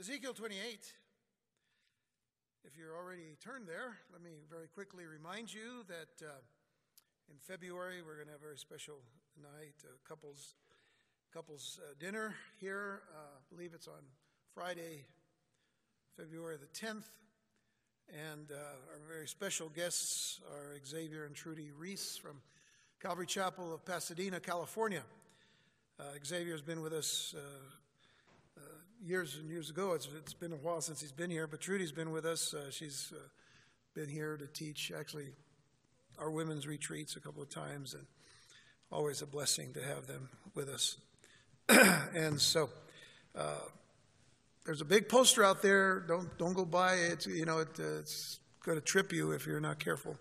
Ezekiel 28. If you're already turned there, let me very quickly remind you that uh, in February we're going to have a very special night, a couples couples uh, dinner here. Uh, I believe it's on Friday, February the 10th. And uh, our very special guests are Xavier and Trudy Ries from Calvary Chapel of Pasadena, California. Uh, Xavier has been with us uh, uh, years and years ago. It's, it's been a while since he's been here, but Trudy's been with us. Uh, she's uh, been here to teach actually our women's retreats a couple of times, and always a blessing to have them with us. and so, uh, there's a big poster out there. Don't don't go by it. You know, it, uh, it's going to trip you if you're not careful.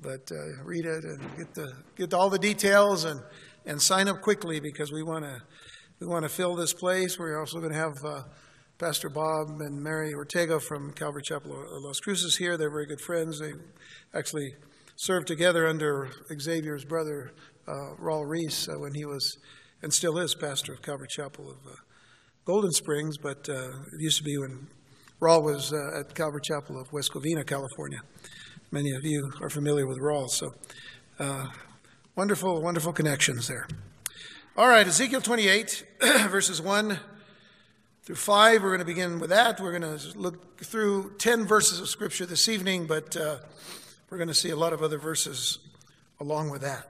But uh, read it and get the get all the details and and sign up quickly because we want to we want to fill this place. We're also going to have uh, Pastor Bob and Mary Ortega from Calvary Chapel of Las Cruces here. They're very good friends. They actually served together under Xavier's brother, uh, Raul Ries, uh, when he was and still is pastor of Calvary Chapel of uh, Golden Springs, but uh, it used to be when Raul was uh, at Calvary Chapel of West Covina, California. Many of you are familiar with Raul, so uh, wonderful, wonderful connections there. All right, Ezekiel 28, verses 1 through 5. We're going to begin with that. We're going to look through 10 verses of Scripture this evening, but uh, we're going to see a lot of other verses along with that.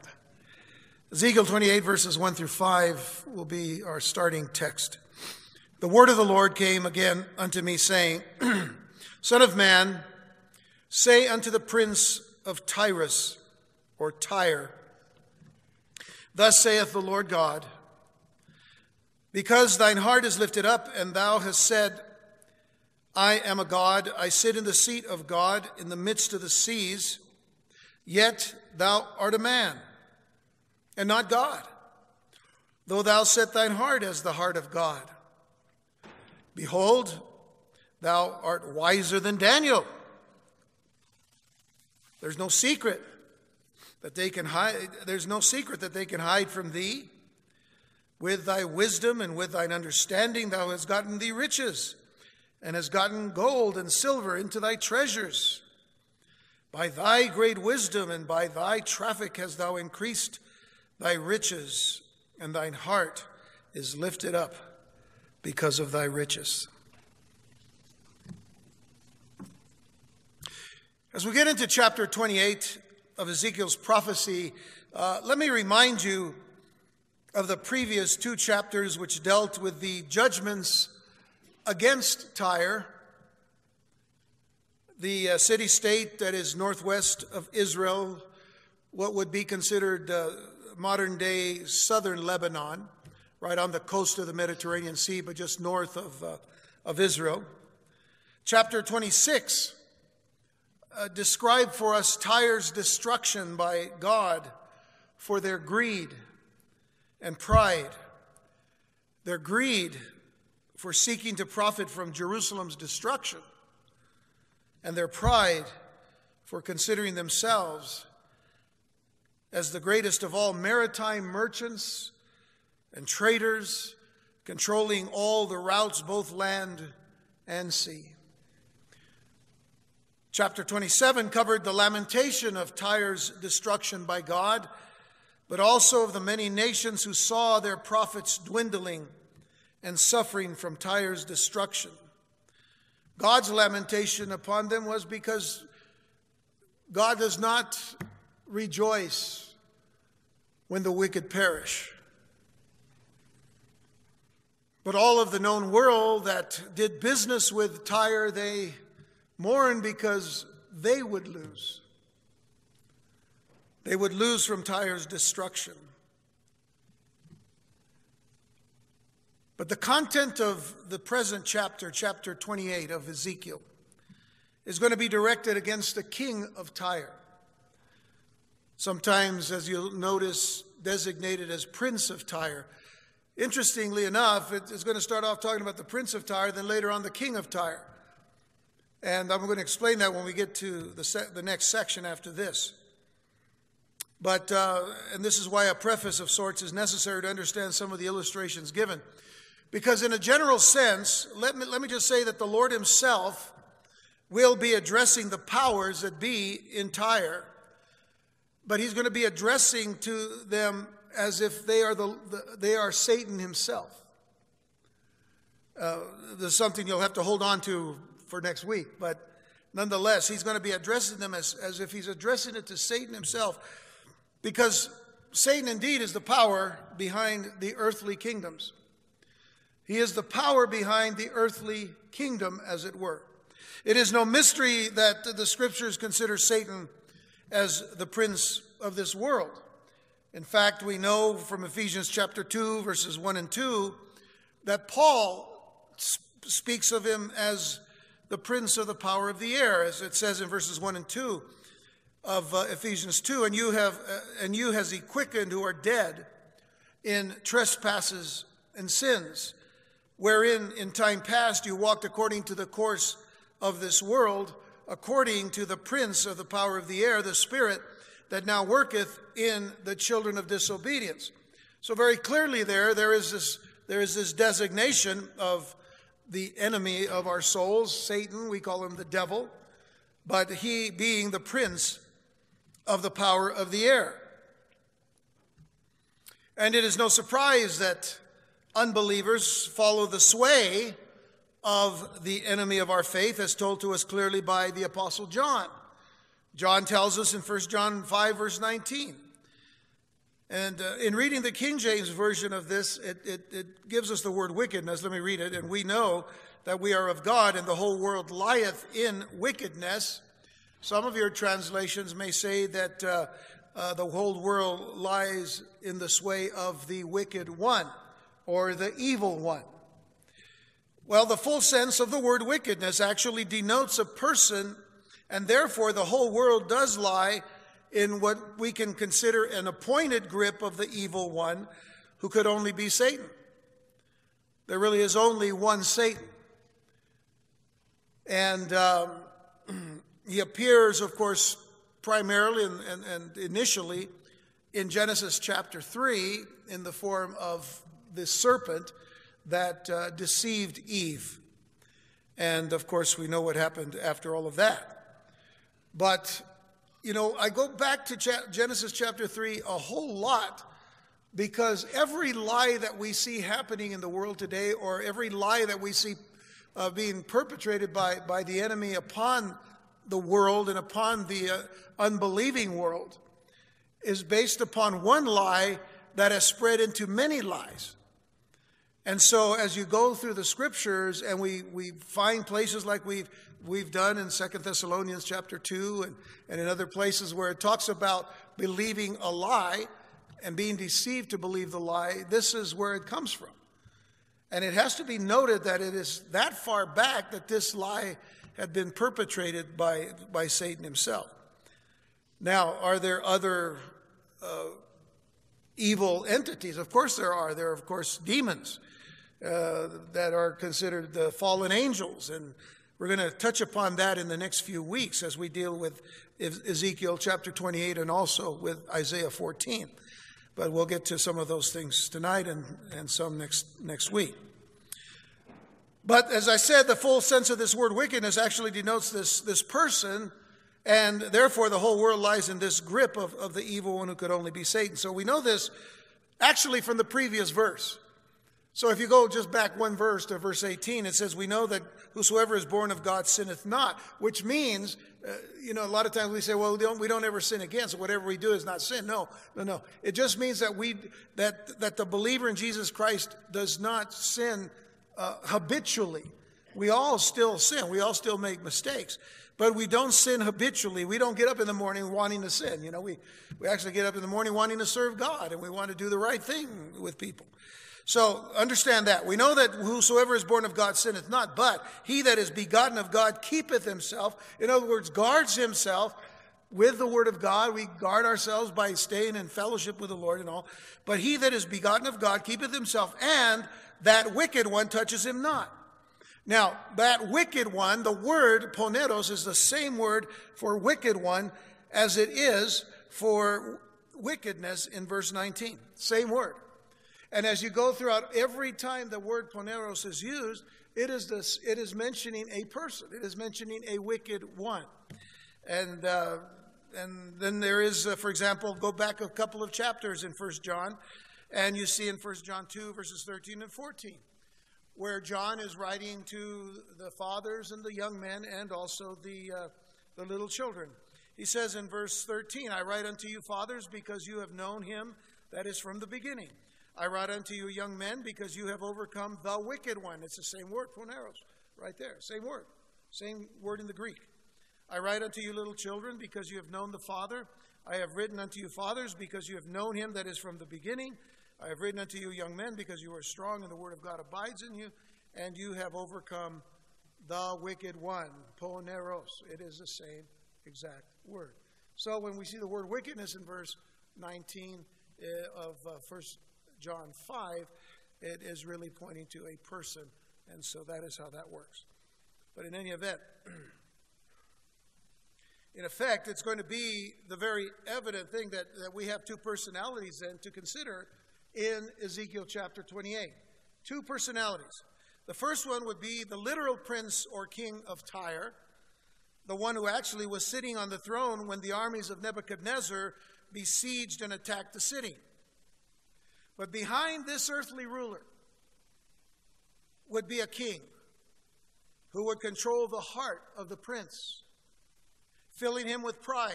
Ezekiel 28, verses 1 through 5 will be our starting text. The word of the Lord came again unto me, saying, Son of man, say unto the prince of Tyrus, or Tyre, Thus saith the Lord God, Because thine heart is lifted up, and thou hast said, I am a God, I sit in the seat of God in the midst of the seas, yet thou art a man, and not God, though thou set thine heart as the heart of God. Behold, thou art wiser than Daniel. There's no secret that they can hide, there's no secret that they can hide from thee. With thy wisdom and with thine understanding, thou hast gotten thee riches, and hast gotten gold and silver into thy treasures. By thy great wisdom and by thy traffic hast thou increased thy riches, and thine heart is lifted up because of thy riches. As we get into chapter 28 of Ezekiel's prophecy, uh, let me remind you of the previous two chapters which dealt with the judgments against Tyre, the uh, city state that is northwest of Israel, what would be considered uh, modern day southern Lebanon right on the coast of the Mediterranean Sea, but just north of, uh, of Israel. Chapter 26 uh, described for us Tyre's destruction by God for their greed and pride, their greed for seeking to profit from Jerusalem's destruction, and their pride for considering themselves as the greatest of all maritime merchants and traders controlling all the routes, both land and sea. Chapter 27 covered the lamentation of Tyre's destruction by God, but also of the many nations who saw their profits dwindling and suffering from Tyre's destruction. God's lamentation upon them was because God does not rejoice when the wicked perish. But all of the known world that did business with Tyre, they mourned because they would lose. They would lose from Tyre's destruction. But the content of the present chapter, chapter 28 of Ezekiel, is going to be directed against the king of Tyre. Sometimes, as you'll notice, designated as Prince of Tyre. Interestingly enough, it's going to start off talking about the prince of Tyre, then later on the king of Tyre. And I'm going to explain that when we get to the, se- the next section after this. But, uh, and this is why a preface of sorts is necessary to understand some of the illustrations given. Because, in a general sense, let me, let me just say that the Lord Himself will be addressing the powers that be in Tyre, but He's going to be addressing to them as if they are, the, the they are Satan himself. Uh, there's something you'll have to hold on to for next week, but nonetheless, he's going to be addressing them as, as if he's addressing it to Satan himself, because Satan indeed is the power behind the earthly kingdoms. He is the power behind the earthly kingdom, as it were. It is no mystery that the scriptures consider Satan as the prince of this world. In fact, we know from Ephesians chapter 2, verses 1 and 2, that Paul speaks of him as the prince of the power of the air, as it says in verses 1 and 2 of uh, Ephesians 2. And you, have, uh, and you has he quickened who are dead in trespasses and sins, wherein in time past you walked according to the course of this world, according to the prince of the power of the air, the spirit that now worketh in the children of disobedience. So very clearly there, there is this, there is this designation of the enemy of our souls, Satan, we call him the devil, but he being the prince of the power of the air. And it is no surprise that unbelievers follow the sway of the enemy of our faith, as told to us clearly by the Apostle John. John tells us in 1 John 5, verse 19. And uh, in reading the King James Version of this, it, it, it gives us the word wickedness. Let me read it. And we know that we are of God, and the whole world lieth in wickedness. Some of your translations may say that uh, uh, the whole world lies in the sway of the wicked one or the evil one. Well, the full sense of the word wickedness actually denotes a person and therefore, the whole world does lie in what we can consider an appointed grip of the evil one who could only be Satan. There really is only one Satan. And um, he appears, of course, primarily and, and, and, initially in Genesis chapter 3 in the form of this serpent that uh, deceived Eve. And of course, we know what happened after all of that. But, you know, I go back to Genesis chapter 3 a whole lot because every lie that we see happening in the world today, or every lie that we see uh, being perpetrated by, by the enemy upon the world and upon the uh, unbelieving world, is based upon one lie that has spread into many lies. And so, as you go through the scriptures and we, we find places like we've we've done in Second Thessalonians chapter 2 and, and in other places where it talks about believing a lie and being deceived to believe the lie, this is where it comes from. And it has to be noted that it is that far back that this lie had been perpetrated by, by Satan himself. Now, are there other uh, evil entities? Of course there are. There are, of course, demons uh, that are considered the fallen angels and we're going to touch upon that in the next few weeks as we deal with Ezekiel chapter 28 and also with Isaiah 14. But we'll get to some of those things tonight and, and some next, next week. But as I said, the full sense of this word wickedness actually denotes this, this person, and therefore the whole world lies in this grip of, of the evil one who could only be Satan. So we know this actually from the previous verse. So if you go just back one verse to verse 18, it says, We know that whosoever is born of God sinneth not, which means, uh, you know, a lot of times we say, well, we don't, we don't ever sin again, so whatever we do is not sin. No, no, no. It just means that we, that, that the believer in Jesus Christ does not sin uh, habitually. We all still sin. We all still make mistakes. But we don't sin habitually. We don't get up in the morning wanting to sin. You know, we, we actually get up in the morning wanting to serve God and we want to do the right thing with people. So understand that. We know that whosoever is born of God sinneth not, but he that is begotten of God keepeth himself. In other words, guards himself with the word of God. We guard ourselves by staying in fellowship with the Lord and all. But he that is begotten of God keepeth himself, and that wicked one touches him not. Now, that wicked one, the word poneros is the same word for wicked one as it is for wickedness in verse 19. Same word. And as you go throughout every time the word poneros is used, it is, this, it is mentioning a person, it is mentioning a wicked one. And, uh, and then there is, uh, for example, go back a couple of chapters in First John, and you see in First John 2, verses 13 and 14, where John is writing to the fathers and the young men and also the, uh, the little children. He says in verse 13, I write unto you, fathers, because you have known him that is from the beginning. I write unto you, young men, because you have overcome the wicked one. It's the same word, poneros, right there. Same word. Same word in the Greek. I write unto you, little children, because you have known the Father. I have written unto you, fathers, because you have known him that is from the beginning. I have written unto you, young men, because you are strong, and the word of God abides in you, and you have overcome the wicked one. Poneros. It is the same exact word. So when we see the word wickedness in verse 19 uh, of uh, 1 John 5, it is really pointing to a person, and so that is how that works. But in any event, in effect, it's going to be the very evident thing that, that we have two personalities then to consider in Ezekiel chapter 28. Two personalities. The first one would be the literal prince or king of Tyre, the one who actually was sitting on the throne when the armies of Nebuchadnezzar besieged and attacked the city. But behind this earthly ruler would be a king who would control the heart of the prince, filling him with pride,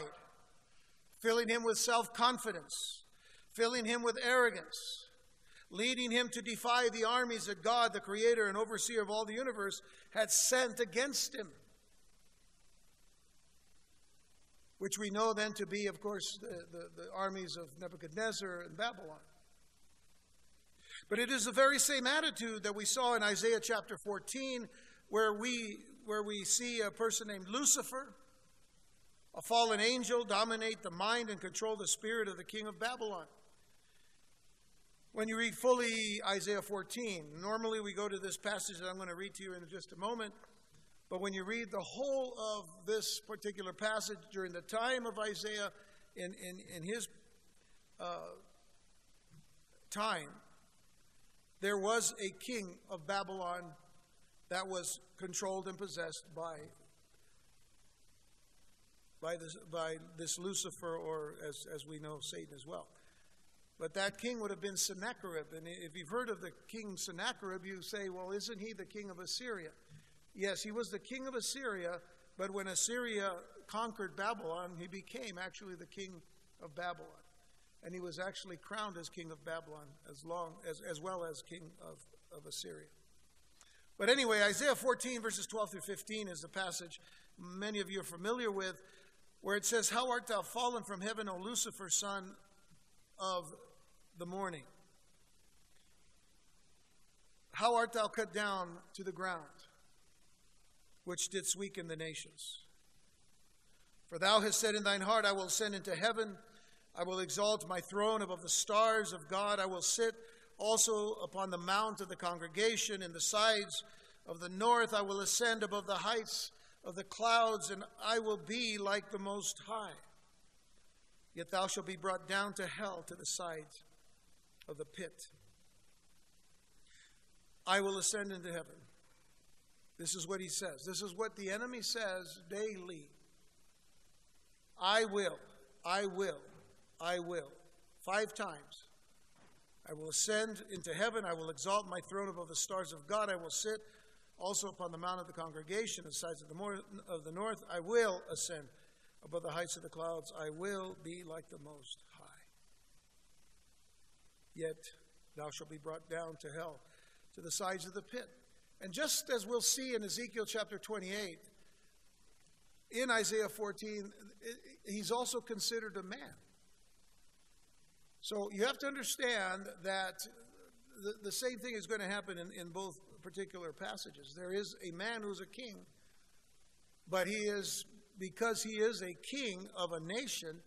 filling him with self confidence, filling him with arrogance, leading him to defy the armies that God, the creator and overseer of all the universe, had sent against him. Which we know then to be, of course, the, the, the armies of Nebuchadnezzar and Babylon. But it is the very same attitude that we saw in Isaiah chapter 14, where we, where we see a person named Lucifer, a fallen angel, dominate the mind and control the spirit of the king of Babylon. When you read fully Isaiah 14, normally we go to this passage that I'm going to read to you in just a moment. But when you read the whole of this particular passage during the time of Isaiah in, in, in his uh, time, there was a king of Babylon that was controlled and possessed by, by, this, by this Lucifer, or as, as we know, Satan as well. But that king would have been Sennacherib. And if you've heard of the king Sennacherib, you say, well, isn't he the king of Assyria? Yes, he was the king of Assyria, but when Assyria conquered Babylon, he became actually the king of Babylon and he was actually crowned as king of Babylon as long as, as well as king of, of Assyria. But anyway, Isaiah 14, verses 12 through 15 is the passage many of you are familiar with, where it says, How art thou fallen from heaven, O Lucifer, son of the morning? How art thou cut down to the ground, which didst weaken the nations? For thou hast said in thine heart, I will ascend into heaven. I will exalt my throne above the stars of God. I will sit also upon the mount of the congregation in the sides of the north. I will ascend above the heights of the clouds, and I will be like the Most High. Yet thou shalt be brought down to hell to the sides of the pit. I will ascend into heaven. This is what he says. This is what the enemy says daily. I will, I will, I will. Five times. I will ascend into heaven. I will exalt my throne above the stars of God. I will sit also upon the mount of the congregation, the sides of the, of the north. I will ascend above the heights of the clouds. I will be like the Most High. Yet thou shalt be brought down to hell, to the sides of the pit. And just as we'll see in Ezekiel chapter 28, in Isaiah 14, he's also considered a man. So you have to understand that the, the same thing is going to happen in, in both particular passages. There is a man who's a king, but he is, because he is a king of a nation,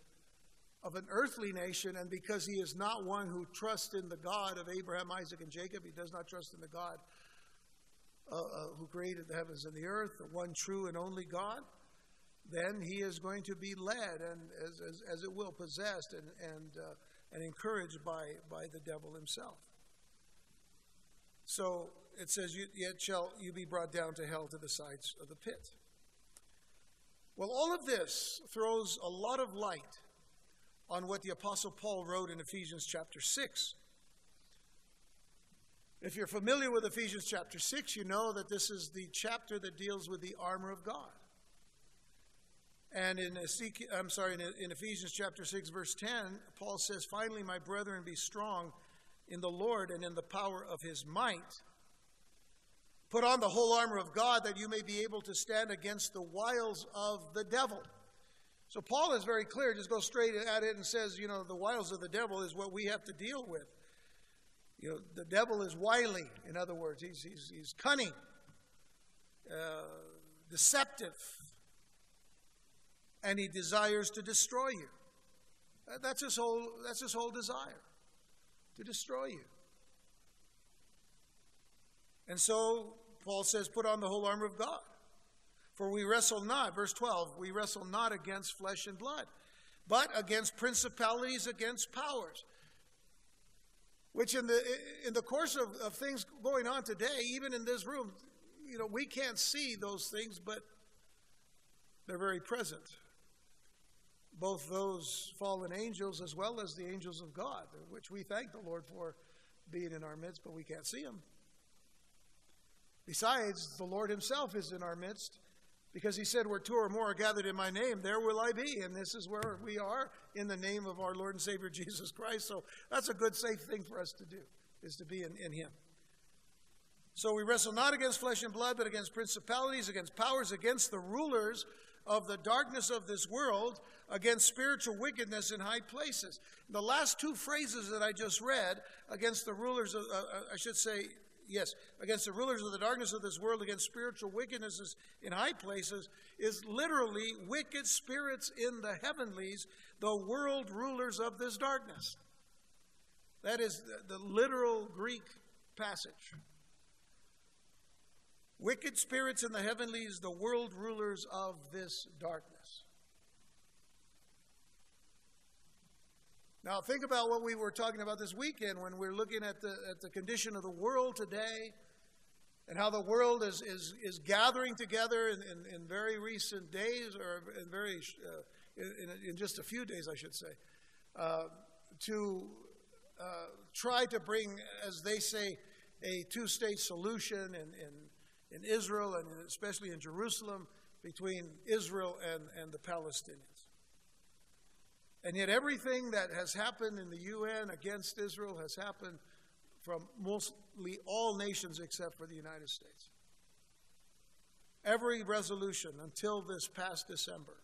of an earthly nation, and because he is not one who trusts in the God of Abraham, Isaac, and Jacob, he does not trust in the God uh, uh, who created the heavens and the earth, the one true and only God, then he is going to be led and as, as, as it will possessed and, and uh, and encouraged by, by the devil himself. So it says, Yet shall you be brought down to hell to the sides of the pit. Well, all of this throws a lot of light on what the Apostle Paul wrote in Ephesians chapter 6. If you're familiar with Ephesians chapter 6, you know that this is the chapter that deals with the armor of God. And in Ezekiel, I'm sorry, in, Ephesians chapter 6, verse 10, Paul says, Finally, my brethren, be strong in the Lord and in the power of his might. Put on the whole armor of God that you may be able to stand against the wiles of the devil. So Paul is very clear, just goes straight at it and says, you know, the wiles of the devil is what we have to deal with. You know, the devil is wily, in other words, he's, he's, he's cunning, uh, deceptive, and he desires to destroy you. That's his whole, that's his whole desire, to destroy you. And so Paul says, put on the whole armor of God. For we wrestle not, verse 12, we wrestle not against flesh and blood, but against principalities, against powers. Which in the in the course of, of things going on today, even in this room, you know, we can't see those things, but they're very present. Both those fallen angels as well as the angels of God, which we thank the Lord for being in our midst, but we can't see them. Besides, the Lord Himself is in our midst because He said, Where two or more are gathered in my name, there will I be. And this is where we are in the name of our Lord and Savior Jesus Christ. So that's a good, safe thing for us to do, is to be in, in Him. So we wrestle not against flesh and blood, but against principalities, against powers, against the rulers of the darkness of this world, against spiritual wickedness in high places. The last two phrases that I just read, against the rulers, of, uh, uh I should say, yes, against the rulers of the darkness of this world, against spiritual wickednesses in high places, is literally wicked spirits in the heavenlies, the world rulers of this darkness. That is the, the literal Greek passage. Wicked spirits in the heavenlies, the world rulers of this darkness. Now, think about what we were talking about this weekend when we're looking at the, at the condition of the world today and how the world is, is, is gathering together in, in, in very recent days, or in, very, uh, in, in, just a few days, I should say, uh, to uh, try to bring, as they say, a two state solution in, in, in Israel and especially in Jerusalem between Israel and, and the Palestinians. And yet, everything that has happened in the UN against Israel has happened from mostly all nations except for the United States. Every resolution until this past December,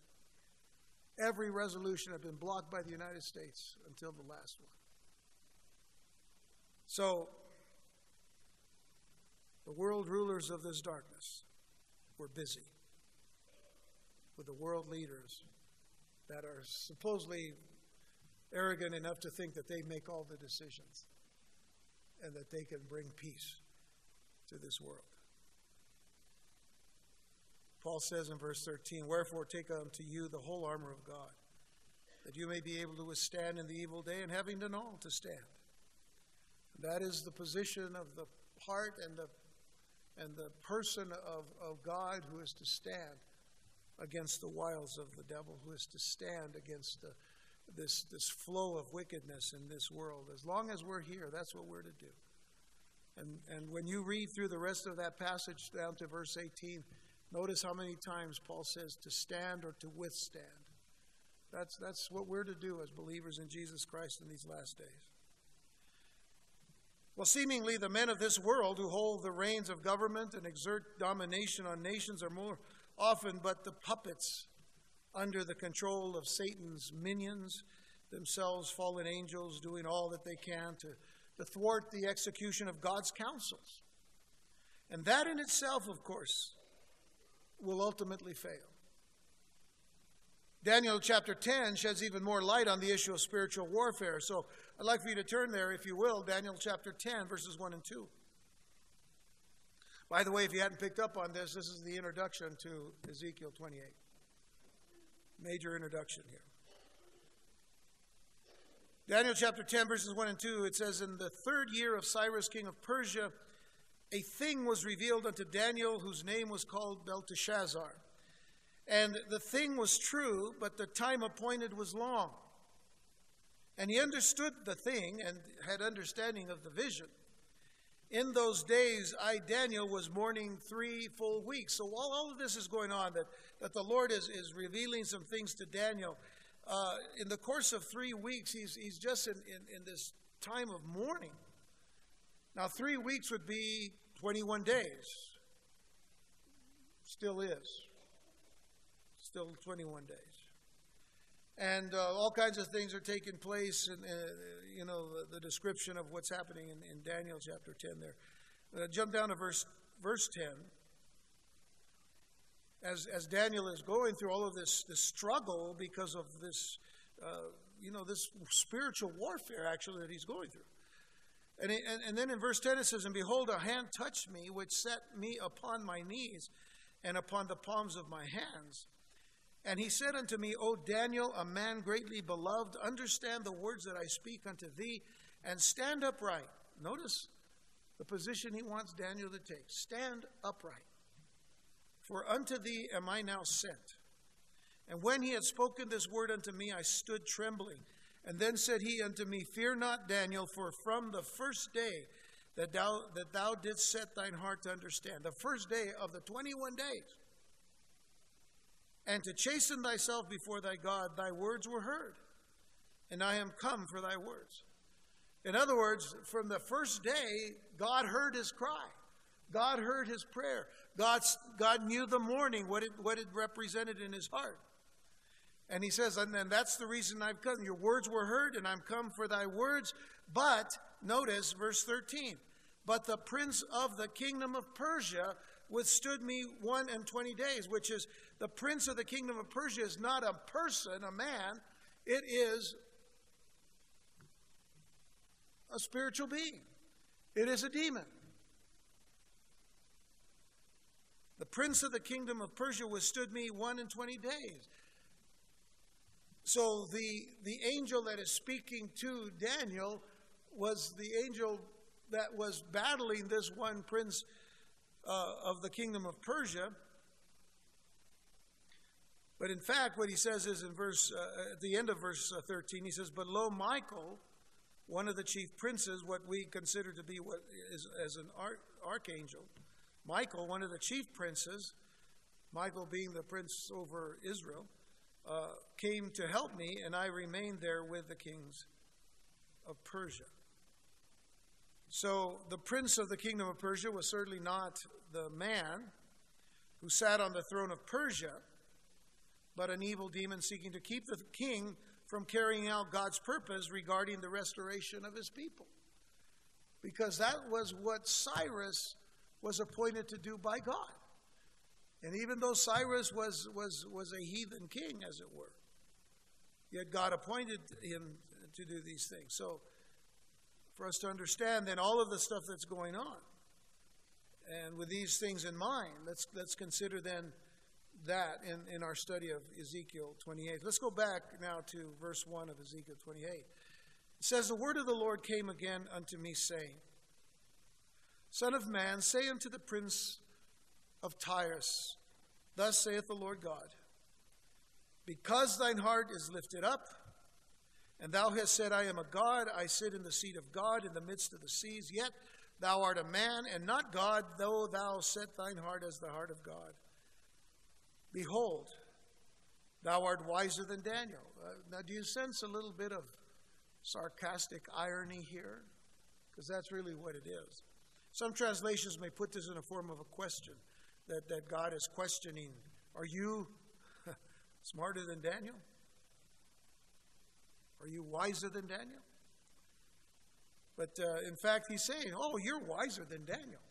every resolution had been blocked by the United States until the last one. So, the world rulers of this darkness were busy with the world leaders that are supposedly arrogant enough to think that they make all the decisions and that they can bring peace to this world. Paul says in verse 13, Wherefore take unto you the whole armor of God, that you may be able to withstand in the evil day, and having done all, to stand. That is the position of the heart and the, and the person of, of God who is to stand against the wiles of the devil, who is to stand against the, this, this flow of wickedness in this world. As long as we're here, that's what we're to do. And, and when you read through the rest of that passage down to verse 18, notice how many times Paul says to stand or to withstand. That's, that's what we're to do as believers in Jesus Christ in these last days. Well, seemingly, the men of this world who hold the reins of government and exert domination on nations are more often but the puppets under the control of Satan's minions, themselves fallen angels doing all that they can to, to thwart the execution of God's counsels. And that in itself, of course, will ultimately fail. Daniel chapter 10 sheds even more light on the issue of spiritual warfare. So I'd like for you to turn there, if you will, Daniel chapter 10, verses 1 and 2. By the way, if you hadn't picked up on this, this is the introduction to Ezekiel 28. Major introduction here. Daniel chapter 10, verses 1 and 2, it says, In the third year of Cyrus, king of Persia, a thing was revealed unto Daniel whose name was called Belteshazzar. And the thing was true, but the time appointed was long. And he understood the thing and had understanding of the vision. In those days, I, Daniel, was mourning three full weeks. So while all of this is going on, that, that the Lord is, is revealing some things to Daniel, uh, in the course of three weeks, he's, he's just in, in, in this time of mourning. Now, three weeks would be 21 days. Still is. Still 21 days. And uh, all kinds of things are taking place, and uh, you know the, the, description of what's happening in, in Daniel chapter 10 there. Uh, jump down to verse verse 10. As, as Daniel is going through all of this, this struggle because of this, uh, you know, this spiritual warfare actually that he's going through. And, and, and then in verse 10 it says, And behold, a hand touched me, which set me upon my knees and upon the palms of my hands. And he said unto me, O Daniel, a man greatly beloved, understand the words that I speak unto thee, and stand upright. Notice the position he wants Daniel to take. Stand upright. For unto thee am I now sent. And when he had spoken this word unto me, I stood trembling. And then said he unto me, Fear not, Daniel, for from the first day that thou, that thou didst set thine heart to understand, the first day of the 21 days, and to chasten thyself before thy God, thy words were heard, and I am come for thy words. In other words, from the first day, God heard his cry. God heard his prayer. God, God knew the mourning, what it, what it represented in his heart. And he says, and then that's the reason I've come. Your words were heard, and I'm come for thy words. But, notice verse 13, but the prince of the kingdom of Persia withstood me one and twenty days, which is the prince of the kingdom of Persia is not a person, a man, it is a spiritual being, it is a demon. The prince of the kingdom of Persia withstood me one and twenty days. So the, the angel that is speaking to Daniel was the angel that was battling this one prince uh, of the kingdom of Persia. But in fact, what he says is in verse, uh, at the end of verse uh, 13, he says, But lo, Michael, one of the chief princes, what we consider to be what is as an archangel, Michael, one of the chief princes, Michael being the prince over Israel, uh, came to help me, and I remained there with the kings of Persia. So the prince of the kingdom of Persia was certainly not the man who sat on the throne of Persia, but an evil demon seeking to keep the king from carrying out God's purpose regarding the restoration of his people. Because that was what Cyrus was appointed to do by God. And even though Cyrus was, was, was a heathen king, as it were, yet God appointed him to do these things. So, for us to understand then all of the stuff that's going on, and with these things in mind, let's, let's consider then that in, in our study of Ezekiel 28. Let's go back now to verse 1 of Ezekiel 28. It says, The word of the Lord came again unto me, saying, Son of man, say unto the prince of Tyrus. Thus saith the Lord God Because thine heart is lifted up, and thou hast said, I am a God, I sit in the seat of God in the midst of the seas, yet thou art a man and not God, though thou set thine heart as the heart of God. Behold, thou art wiser than Daniel. Uh, now, do you sense a little bit of sarcastic irony here? Because that's really what it is. Some translations may put this in a form of a question that, that God is questioning Are you smarter than Daniel? Are you wiser than Daniel? But uh, in fact, he's saying, Oh, you're wiser than Daniel.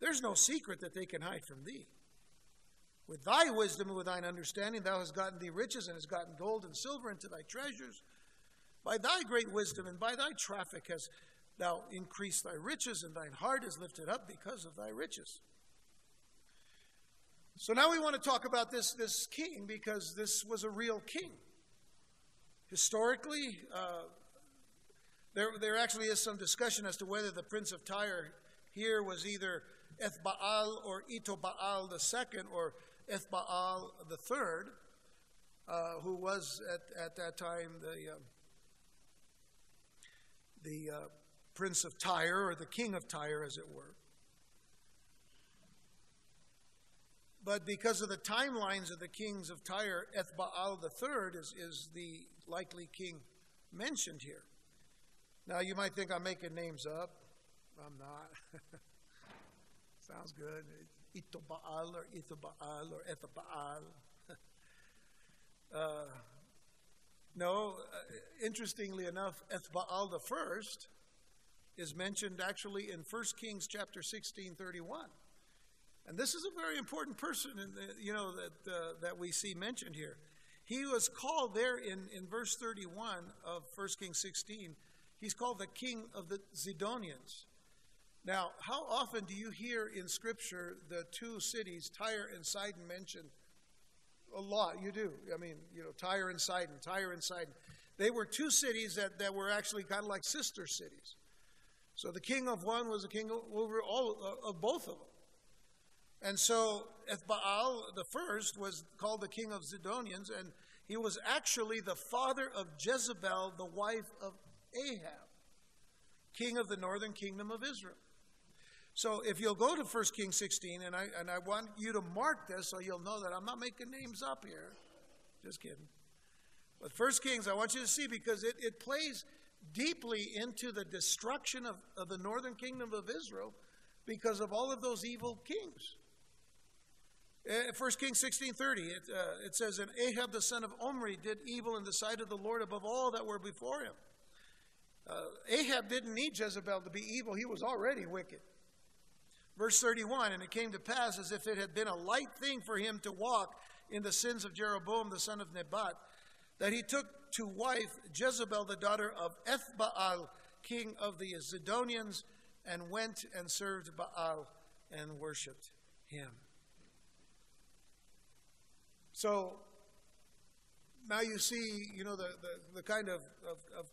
There's no secret that they can hide from thee. With thy wisdom and with thine understanding, thou hast gotten thee riches and hast gotten gold and silver into thy treasures. By thy great wisdom and by thy traffic hast thou increased thy riches, and thine heart is lifted up because of thy riches. So now we want to talk about this, this king because this was a real king. Historically, uh, there, there actually is some discussion as to whether the prince of Tyre here was either Ethbaal or the second or Ethbaal third, uh, who was at, at that time the, uh, the uh, prince of Tyre or the king of Tyre, as it were. But because of the timelines of the kings of Tyre, Ethbaal third is, is the likely king mentioned here. Now, you might think I'm making names up. I'm not. Sounds good. Itobaal or Ithobaal or Ethabaal. uh, no, uh, interestingly enough, Ethbaal the first is mentioned actually in 1 Kings chapter 16, 31. And this is a very important person, the, you know, that, uh, that we see mentioned here. He was called there in, in verse 31 of 1 Kings 16, he's called the king of the Zidonians. Now, how often do you hear in Scripture the two cities, Tyre and Sidon, mentioned? A lot, you do. I mean, you know, Tyre and Sidon, Tyre and Sidon. They were two cities that, that were actually kind of like sister cities. So the king of one was the king over all of both of them. And so Ethbaal the first was called the king of Zidonians, and he was actually the father of Jezebel, the wife of Ahab, king of the northern kingdom of Israel. So if you'll go to 1 Kings 16, and I, and I want you to mark this so you'll know that I'm not making names up here. Just kidding. But 1 Kings, I want you to see because it, it plays deeply into the destruction of, of the northern kingdom of Israel because of all of those evil kings. 1 Kings 16.30, it, uh, it says, And Ahab the son of Omri did evil in the sight of the Lord above all that were before him. Uh, Ahab didn't need Jezebel to be evil. He was already wicked. Verse 31 And it came to pass, as if it had been a light thing for him to walk in the sins of Jeroboam the son of Nebat, that he took to wife Jezebel the daughter of Ethbaal, king of the Zidonians, and went and served Baal and worshipped him. So now you see, you know, the, the, the kind of, of, of,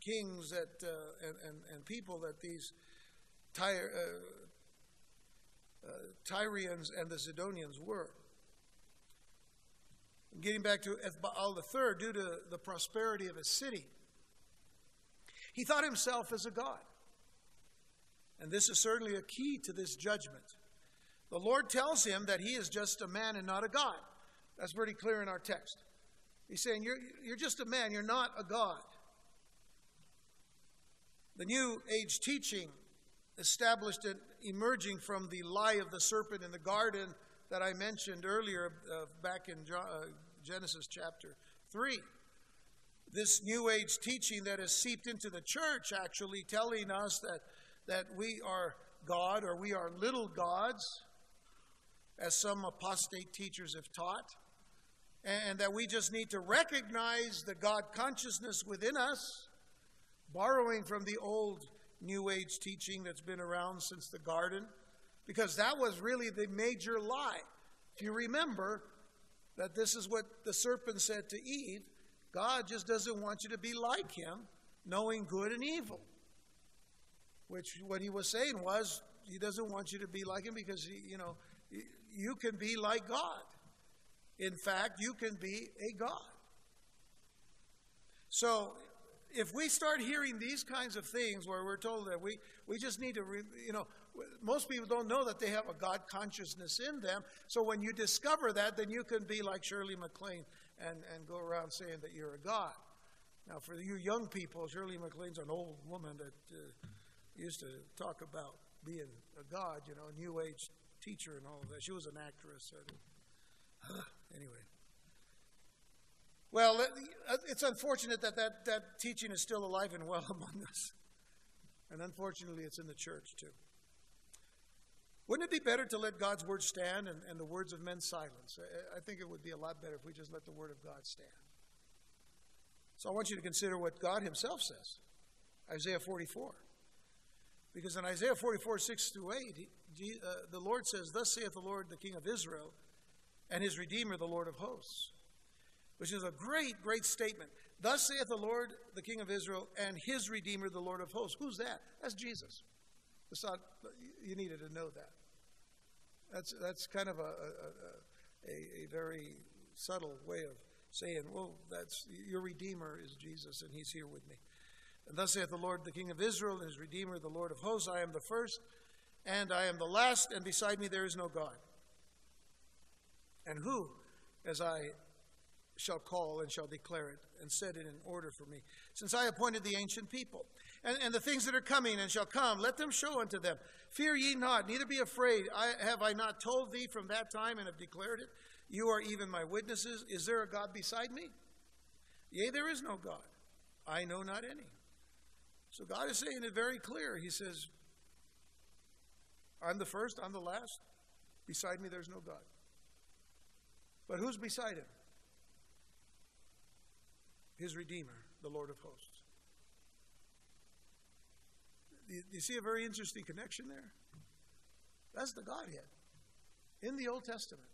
kings that, uh, and, and, and, people that these Tyre, uh, uh, Uh, Tyrians and the Zidonians were. Getting back to Ethbaal III, due to the prosperity of his city, he thought himself as a god. And this is certainly a key to this judgment. The Lord tells him that he is just a man and not a God. That's pretty clear in our text. He's saying, You're, you're just a man, you're not a God. The New Age teaching established it emerging from the lie of the serpent in the garden that I mentioned earlier uh, back in uh, Genesis chapter 3. This New Age teaching that has seeped into the church actually telling us that, that we are God or we are little gods, as some apostate teachers have taught, and that we just need to recognize the God consciousness within us, borrowing from the old New Age teaching that's been around since the garden, because that was really the major lie. If you remember that this is what the serpent said to Eve, God just doesn't want you to be like him, knowing good and evil. Which what he was saying was, he doesn't want you to be like him because, he, you know, you can be like God. In fact, you can be a God. So if we start hearing these kinds of things where we're told that we, we just need to, re, you know, most people don't know that they have a God consciousness in them. So when you discover that, then you can be like Shirley MacLaine and, and go around saying that you're a God. Now, for you young people, Shirley MacLaine's an old woman that uh, used to talk about being a God, you know, a New Age teacher and all of that. She was an actress. Uh, anyway. Well, uh, it's unfortunate that, that that teaching is still alive and well among us. And unfortunately, it's in the church too. Wouldn't it be better to let God's word stand and, and the words of men silence? I, I think it would be a lot better if we just let the word of God stand. So I want you to consider what God Himself says Isaiah 44. Because in Isaiah 44, 6 through 8, he, uh, the Lord says, Thus saith the Lord, the King of Israel, and his Redeemer, the Lord of hosts which is a great, great statement. Thus saith the Lord, the King of Israel, and his Redeemer, the Lord of hosts. Who's that? That's Jesus. It's not, you needed to know that. That's, that's kind of a, a, a, a very subtle way of saying, well, that's your Redeemer is Jesus, and He's here with me. And thus saith the Lord, the King of Israel, and His Redeemer, the Lord of hosts, I am the first, and I am the last, and beside me there is no God. And who, as I shall call and shall declare it, and set it in order for me, since I appointed the ancient people, and, and the things that are coming and shall come, let them show unto them. Fear ye not, neither be afraid. I, have I not told thee from that time and have declared it? You are even my witnesses. Is there a God beside me? Yea, there is no God. I know not any. So God is saying it very clear. He says, I'm the first, I'm the last. Beside me, there's no God. But who's beside him? His Redeemer, the Lord of hosts. Do you see a very interesting connection there? That's the Godhead in the Old Testament.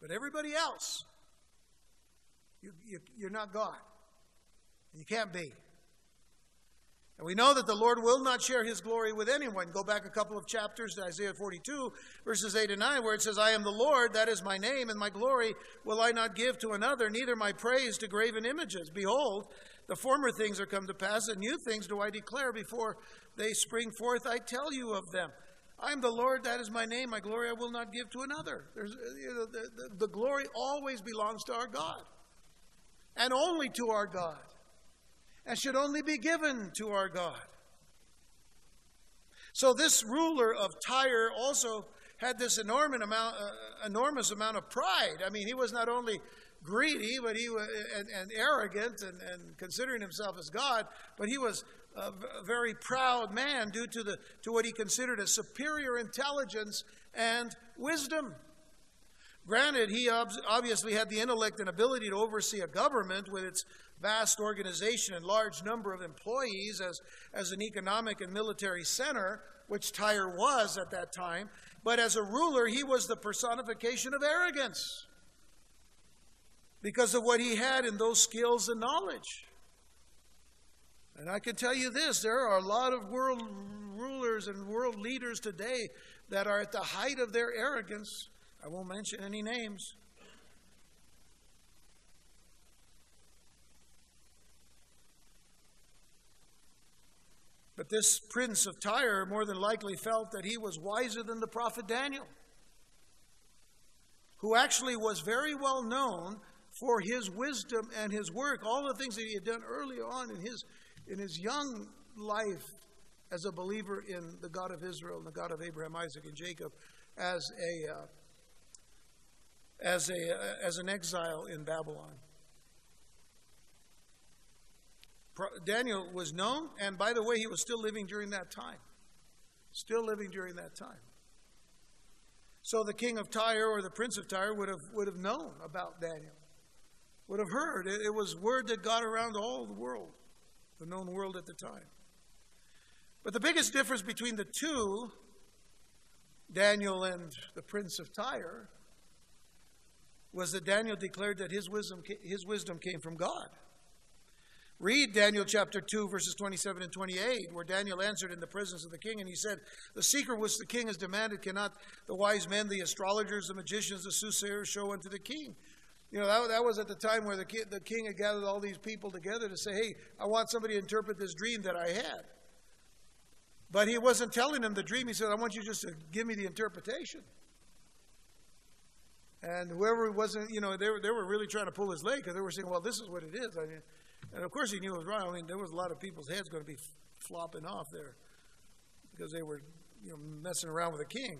But everybody else, you, you, you're not God. You can't be. And we know that the Lord will not share his glory with anyone. Go back a couple of chapters to Isaiah 42, verses 8 and 9, where it says, I am the Lord, that is my name, and my glory will I not give to another, neither my praise to graven images. Behold, the former things are come to pass, and new things do I declare before they spring forth. I tell you of them. I am the Lord, that is my name. My glory I will not give to another. You know, the, the, the glory always belongs to our God, and only to our God and should only be given to our God. So this ruler of Tyre also had this enormous amount, uh, enormous amount of pride. I mean, he was not only greedy, but he was and, and arrogant and, and, considering himself as God, but he was a very proud man due to the to what he considered a superior intelligence and wisdom. Granted, he obviously had the intellect and ability to oversee a government with its vast organization and large number of employees as, as an economic and military center, which Tyre was at that time. But as a ruler, he was the personification of arrogance because of what he had in those skills and knowledge. And I can tell you this there are a lot of world rulers and world leaders today that are at the height of their arrogance. I won't mention any names. But this prince of Tyre more than likely felt that he was wiser than the prophet Daniel, who actually was very well known for his wisdom and his work, all the things that he had done early on in his, in his young life as a believer in the God of Israel and the God of Abraham, Isaac, and Jacob, as a uh, as a uh, as an exile in Babylon. Daniel was known, and by the way, he was still living during that time. Still living during that time. So the king of Tyre or the prince of Tyre would have, would have known about Daniel, would have heard. It, it was word that got around all the world, the known world at the time. But the biggest difference between the two, Daniel and the prince of Tyre, was that Daniel declared that his wisdom, his wisdom came from God. Read Daniel chapter 2, verses 27 and 28, where Daniel answered in the presence of the king, and he said, The secret which the king has demanded cannot the wise men, the astrologers, the magicians, the soothsayers show unto the king. You know, that, that was at the time where the, the king had gathered all these people together to say, Hey, I want somebody to interpret this dream that I had. But he wasn't telling them the dream. He said, I want you just to give me the interpretation. And whoever wasn't, you know, they were, they were really trying to pull his leg because they were saying, well, this is what it is. I mean, and of course, he knew it was wrong. I mean, there was a lot of people's heads going to be flopping off there because they were, you know, messing around with the king.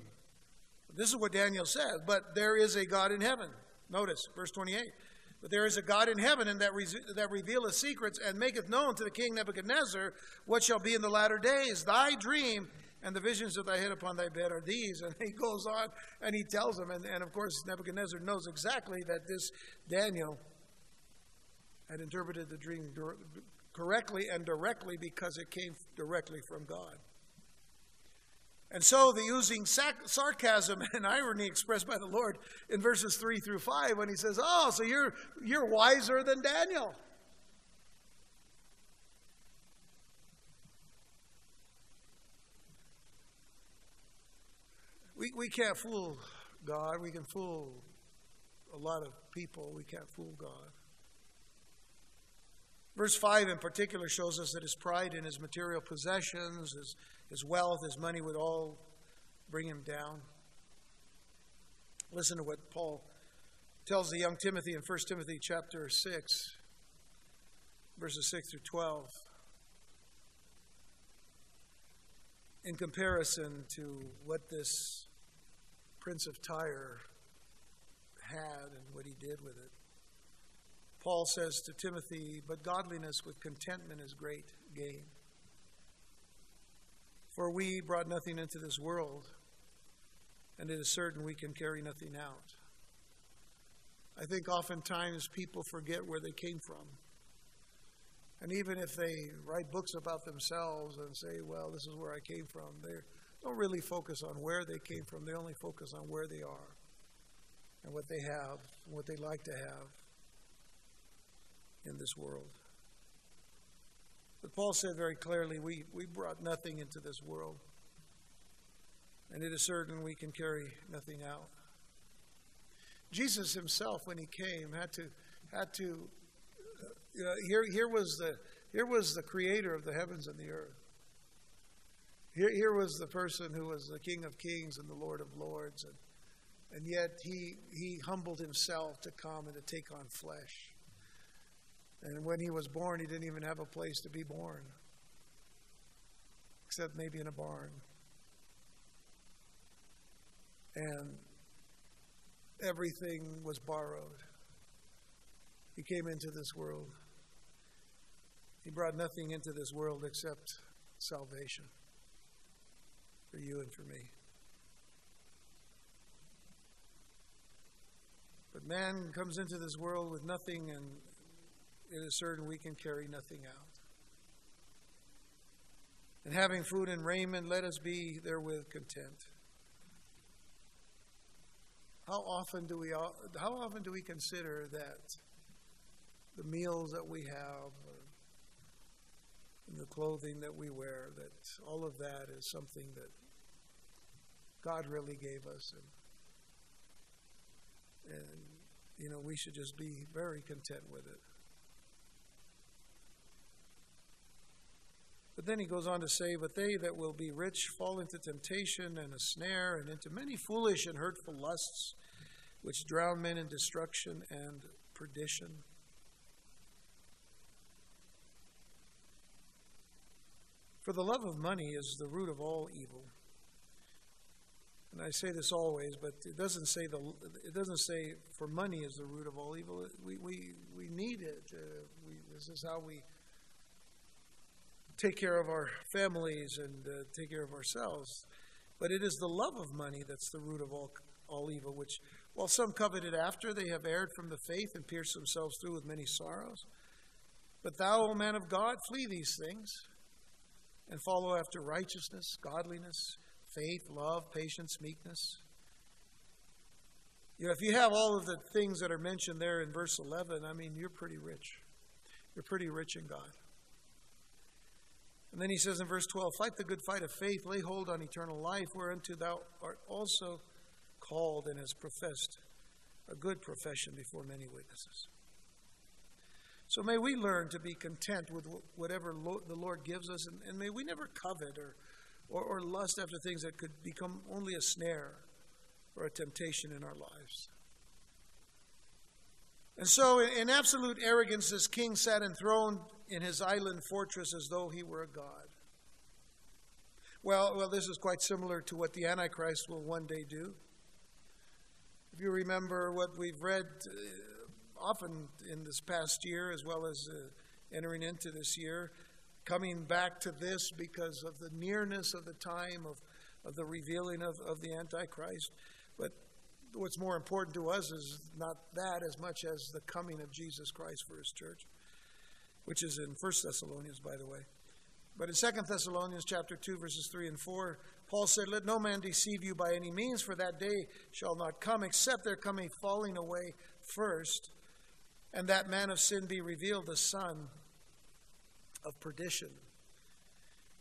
This is what Daniel says. But there is a God in heaven. Notice verse 28. But there is a God in heaven, and that, re- that revealeth secrets and maketh known to the king Nebuchadnezzar what shall be in the latter days. Thy dream and the visions of thy head upon thy bed are these. And he goes on and he tells them. And, and of course, Nebuchadnezzar knows exactly that this Daniel and interpreted the dream correctly and directly because it came directly from God. And so, the using sac- sarcasm and irony expressed by the Lord in verses 3 through 5 when he says, Oh, so you're, you're wiser than Daniel. We, we can't fool God. We can fool a lot of people. We can't fool God. Verse 5 in particular shows us that his pride in his material possessions, his, his wealth, his money would all bring him down. Listen to what Paul tells the young Timothy in 1 Timothy chapter 6, verses 6 through 12. In comparison to what this Prince of Tyre had and what he did with it. Paul says to Timothy, But godliness with contentment is great gain. For we brought nothing into this world, and it is certain we can carry nothing out. I think oftentimes people forget where they came from. And even if they write books about themselves and say, well, this is where I came from, they don't really focus on where they came from. They only focus on where they are and what they have, and what they like to have in this world. But Paul said very clearly, we, we brought nothing into this world, and it is certain we can carry nothing out. Jesus himself, when he came, had to, had to uh, here, here, was the, here was the creator of the heavens and the earth. Here, here was the person who was the King of Kings and the Lord of Lords, and, and yet he, he humbled himself to come and to take on flesh. And when he was born, he didn't even have a place to be born, except maybe in a barn. And everything was borrowed. He came into this world. He brought nothing into this world except salvation for you and for me. But man comes into this world with nothing, and it is certain we can carry nothing out. And having food and raiment, let us be therewith content. How often do we how often do we consider that the meals that we have and the clothing that we wear that all of that is something that God really gave us and and you know we should just be very content with it. But then he goes on to say, But they that will be rich fall into temptation and a snare, and into many foolish and hurtful lusts, which drown men in destruction and perdition. For the love of money is the root of all evil. And I say this always, but it doesn't say the it doesn't say for money is the root of all evil. We we we need it. Uh, we, this is how we take care of our families and uh, take care of ourselves. But it is the love of money that's the root of all, all evil, which, while some coveted after, they have erred from the faith and pierced themselves through with many sorrows. But thou, O man of God, flee these things and follow after righteousness, godliness, faith, love, patience, meekness. You know, if you have all of the things that are mentioned there in verse 11, I mean, you're pretty rich. You're pretty rich in God. And then he says in verse 12, Fight the good fight of faith, lay hold on eternal life, whereunto thou art also called and hast professed a good profession before many witnesses. So may we learn to be content with whatever the Lord gives us, and, and may we never covet or, or, or lust after things that could become only a snare or a temptation in our lives. And so, in absolute arrogance, this king sat enthroned in his island fortress as though he were a god. Well, well, this is quite similar to what the Antichrist will one day do. If you remember what we've read uh, often in this past year, as well as uh, entering into this year, coming back to this because of the nearness of the time of, of the revealing of, of the Antichrist. What's more important to us is not that as much as the coming of Jesus Christ for his church which is in 1 Thessalonians, by the way. But in 2 Thessalonians chapter 2, verses 3 and 4, Paul said, Let no man deceive you by any means, for that day shall not come, except there come a falling away first, and that man of sin be revealed, the son of perdition,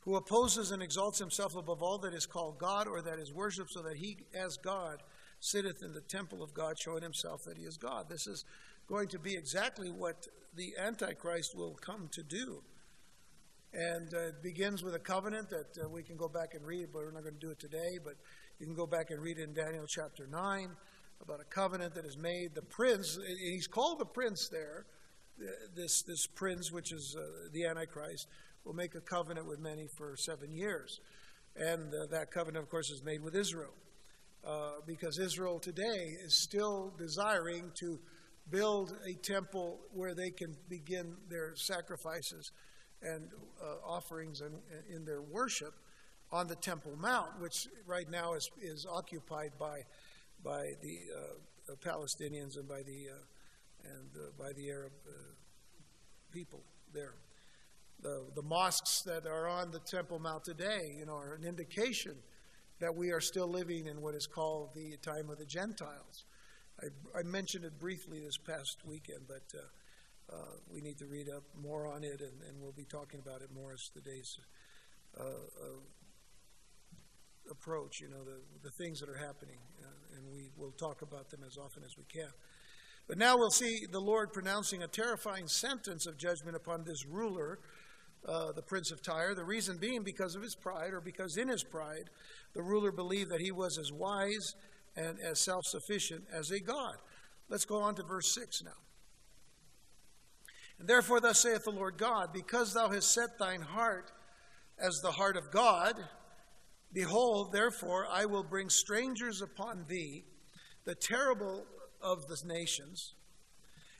who opposes and exalts himself above all that is called God or that is worshipped, so that he, as God, sitteth in the temple of God, showing himself that he is God. This is going to be exactly what the Antichrist will come to do. And uh, it begins with a covenant that uh, we can go back and read, but we're not going to do it today. But you can go back and read it in Daniel chapter 9 about a covenant that is made. The prince, he's called the prince there, this, this prince, which is uh, the Antichrist, will make a covenant with many for seven years. And uh, that covenant, of course, is made with Israel. Uh, because Israel today is still desiring to build a temple where they can begin their sacrifices and uh, offerings in, in their worship on the Temple Mount, which right now is, is occupied by, by the uh, Palestinians and by the, uh, and, uh, by the Arab uh, people there. The, the mosques that are on the Temple Mount today, you know, are an indication that we are still living in what is called the time of the Gentiles. I, I mentioned it briefly this past weekend, but uh, uh, we need to read up more on it, and, and, we'll be talking about it more as the days uh, uh approach. You know, the, the things that are happening, uh, and we will talk about them as often as we can. But now we'll see the Lord pronouncing a terrifying sentence of judgment upon this ruler, uh, the prince of Tyre. The reason being because of his pride, or because in his pride, the ruler believed that he was as wise and as self sufficient as a God. Let's go on to verse 6 now. And therefore, thus saith the Lord God, because thou hast set thine heart as the heart of God, behold, therefore, I will bring strangers upon thee, the terrible of the nations,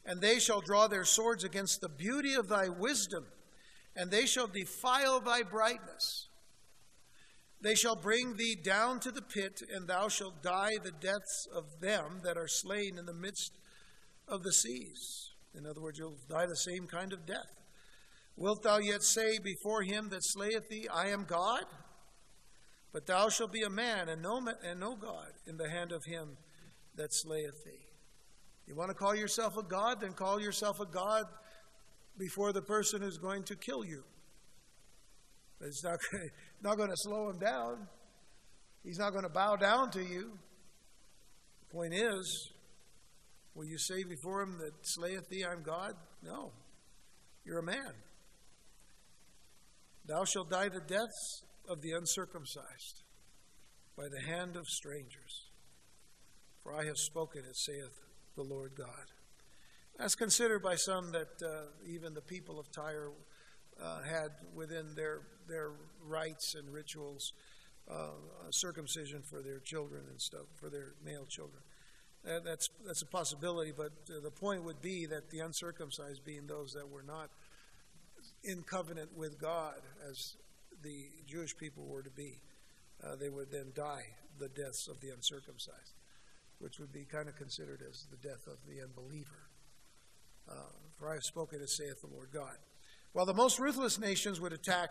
and they shall draw their swords against the beauty of thy wisdom, and they shall defile thy brightness. They shall bring thee down to the pit, and thou shalt die the deaths of them that are slain in the midst of the seas. In other words, you'll die the same kind of death. Wilt thou yet say before him that slayeth thee, I am God? But thou shalt be a man and no, and no God in the hand of him that slayeth thee. You want to call yourself a God? Then call yourself a God before the person who's going to kill you. It's not, not going to slow him down. He's not going to bow down to you. The point is, Will you say before him that slayeth thee, I'm God? No. You're a man. Thou shalt die the deaths of the uncircumcised by the hand of strangers. For I have spoken it, saith the Lord God. That's considered by some that uh, even the people of Tyre uh, had within their, their rites and rituals uh, circumcision for their children and stuff, for their male children that's, that's a possibility, but the point would be that the uncircumcised, being those that were not in covenant with God as the Jewish people were to be, uh, they would then die the deaths of the uncircumcised, which would be kind of considered as the death of the unbeliever. Uh, for I have spoken as saith the Lord God. While the most ruthless nations would attack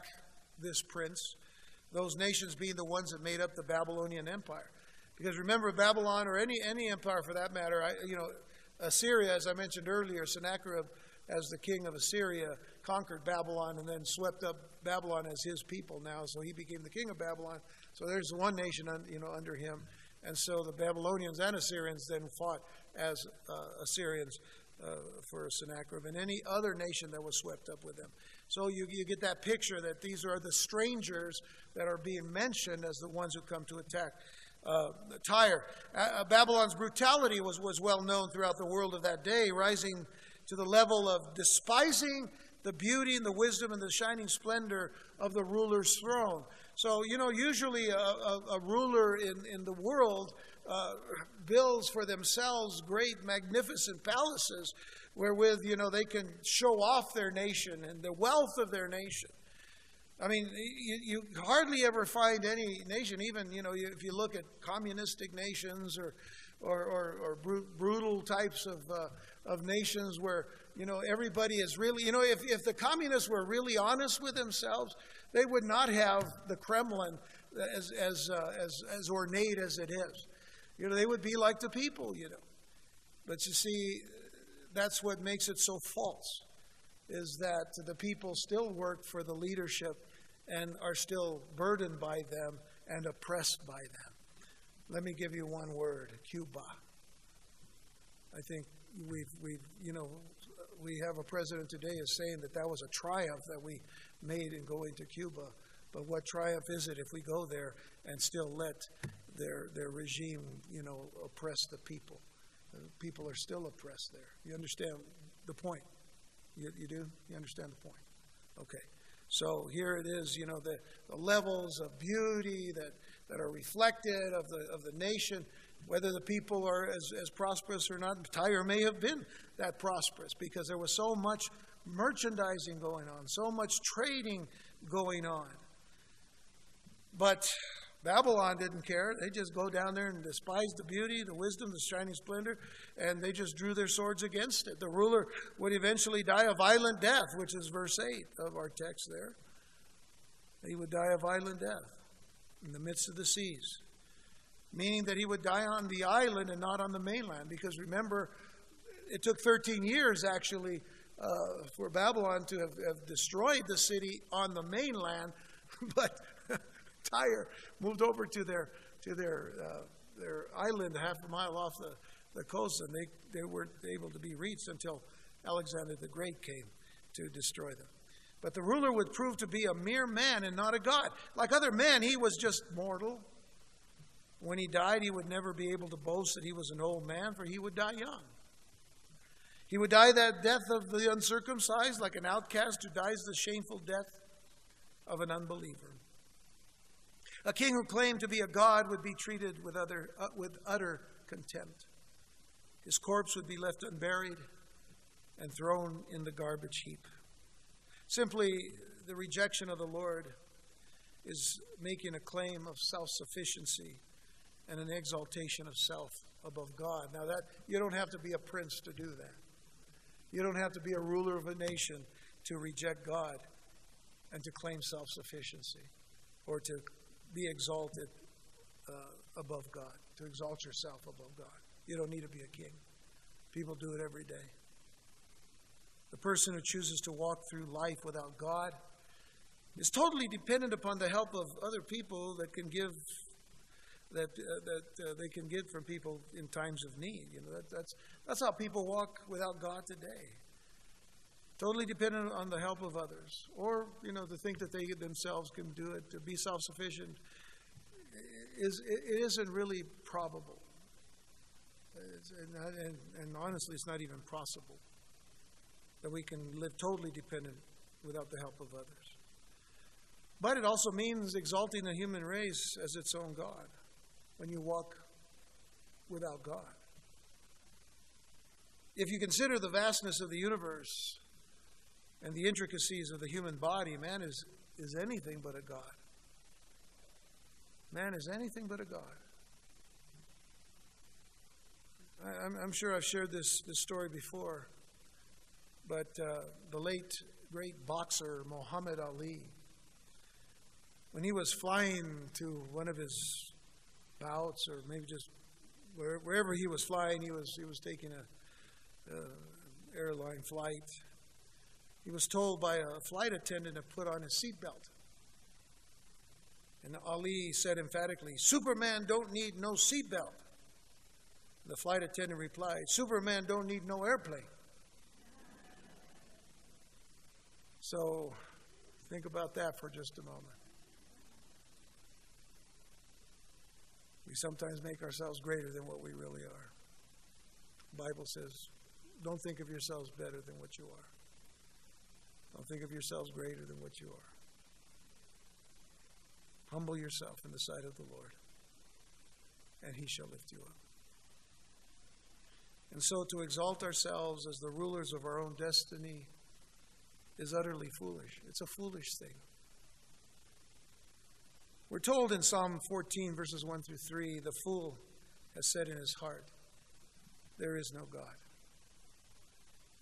this prince, those nations being the ones that made up the Babylonian Empire. Because remember, Babylon, or any, any empire for that matter, I, you know, Assyria, as I mentioned earlier, Sennacherib, as the king of Assyria, conquered Babylon and then swept up Babylon as his people now. So he became the king of Babylon. So there's one nation, you know, under him. And so the Babylonians and Assyrians then fought as uh, Assyrians uh, for Sennacherib and any other nation that was swept up with them. So you, you get that picture that these are the strangers that are being mentioned as the ones who come to attack uh, Tyre. Uh, Babylon's brutality was, was well known throughout the world of that day, rising to the level of despising the beauty and the wisdom and the shining splendor of the ruler's throne. So, you know, usually a, a, a ruler in, in the world uh, builds for themselves great, magnificent palaces wherewith, you know, they can show off their nation and the wealth of their nation. I mean, you, you, hardly ever find any nation, even you know, if you look at communistic nations or or, or, or brutal types of uh, of nations where you know everybody is really, you know, if if the communists were really honest with themselves, they would not have the Kremlin as as uh, as as ornate as it is. You know, they would be like the people, you know. But you see, that's what makes it so false is that the people still work for the leadership and are still burdened by them and oppressed by them. Let me give you one word Cuba. I think we've, we've, you know, we have a president today is saying that that was a triumph that we made in going to Cuba. But what triumph is it if we go there and still let their, their regime, you know, oppress the people? The people are still oppressed there. You understand the point? You, you do? You understand the point? Okay. So here it is, you know, the, the levels of beauty that, that are reflected of the, of the nation, whether the people are as, as prosperous or not. Tyre may have been that prosperous because there was so much merchandising going on, so much trading going on. But Babylon didn't care. They just go down there and despise the beauty, the wisdom, the shining splendor, and they just drew their swords against it. The ruler would eventually die a violent death, which is verse 8 of our text there. He would die a violent death in the midst of the seas, meaning that he would die on the island and not on the mainland. Because remember, it took 13 years actually uh, for Babylon to have, have destroyed the city on the mainland, but Tyre moved over to their to their uh, their island half a mile off the, the coast, and they, they weren't able to be reached until Alexander the Great came to destroy them. But the ruler would prove to be a mere man and not a god. Like other men, he was just mortal. When he died, he would never be able to boast that he was an old man, for he would die young. He would die that death of the uncircumcised, like an outcast who dies the shameful death of an unbeliever. A king who claimed to be a god would be treated with, other, uh, with utter contempt. His corpse would be left unburied and thrown in the garbage heap. Simply, the rejection of the Lord is making a claim of self sufficiency and an exaltation of self above God. Now, that you don't have to be a prince to do that. You don't have to be a ruler of a nation to reject God and to claim self sufficiency or to be exalted uh, above God, to exalt yourself above God. You don't need to be a king. People do it every day. The person who chooses to walk through life without God is totally dependent upon the help of other people that can give that uh, that uh, they can get from people in times of need. You know that, that's that's how people walk without God today. Totally dependent on the help of others, or you know to think that they themselves can do it to be self-sufficient is it isn't really probable. And, and, and honestly, it's not even possible that we can live totally dependent without the help of others. But it also means exalting the human race as its own God when you walk without God. If you consider the vastness of the universe and the intricacies of the human body, man is, is anything but a God. Man is anything but a God. I, am sure I've shared this, this story before, but uh, the late great boxer Muhammad Ali, when he was flying to one of his bouts, or maybe just where, wherever he was flying, he was he was taking a, a airline flight. He was told by a flight attendant to put on his seatbelt. And Ali said emphatically, Superman don't need no seatbelt. The flight attendant replied, Superman don't need no airplane. So think about that for just a moment. We sometimes make ourselves greater than what we really are. The Bible says, don't think of yourselves better than what you are. Don't think of yourselves greater than what you are. Humble yourself in the sight of the Lord, and he shall lift you up. And so to exalt ourselves as the rulers of our own destiny is utterly foolish. It's a foolish thing. We're told in Psalm 14, verses 1 through 3 the fool has said in his heart, There is no God.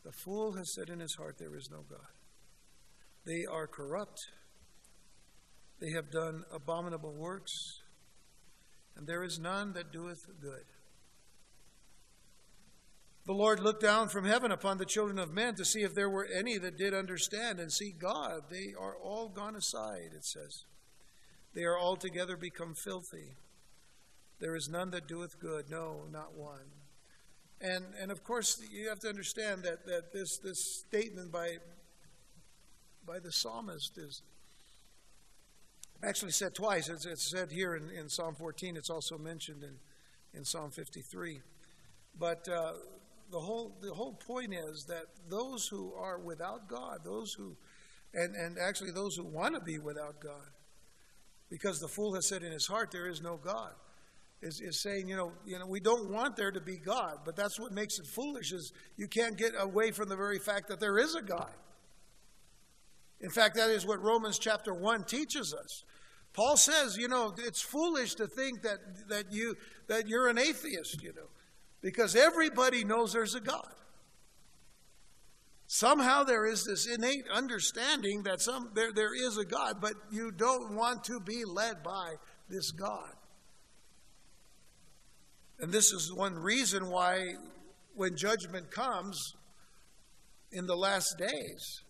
The fool has said in his heart, There is no God. They are corrupt they have done abominable works, and there is none that doeth good. The Lord looked down from heaven upon the children of men to see if there were any that did understand and see God. They are all gone aside, it says. They are altogether become filthy. There is none that doeth good, no, not one. And, and of course, you have to understand that, that this, this statement by, by the psalmist is actually said twice. It's, it's said here in, in Psalm 14, it's also mentioned in, in Psalm 53. But uh, the, whole, the whole point is that those who are without God, those who, and, and actually those who want to be without God, because the fool has said in his heart, There is no God is, is saying, you know, you know, we don't want there to be God, but that's what makes it foolish is you can't get away from the very fact that there is a God. In fact, that is what Romans chapter 1 teaches us. Paul says, you know, it's foolish to think that, that, you, that you're an atheist, you know, because everybody knows there's a God. Somehow there is this innate understanding that some, there, there is a God, but you don't want to be led by this God. And this is one reason why, when judgment comes in the last days,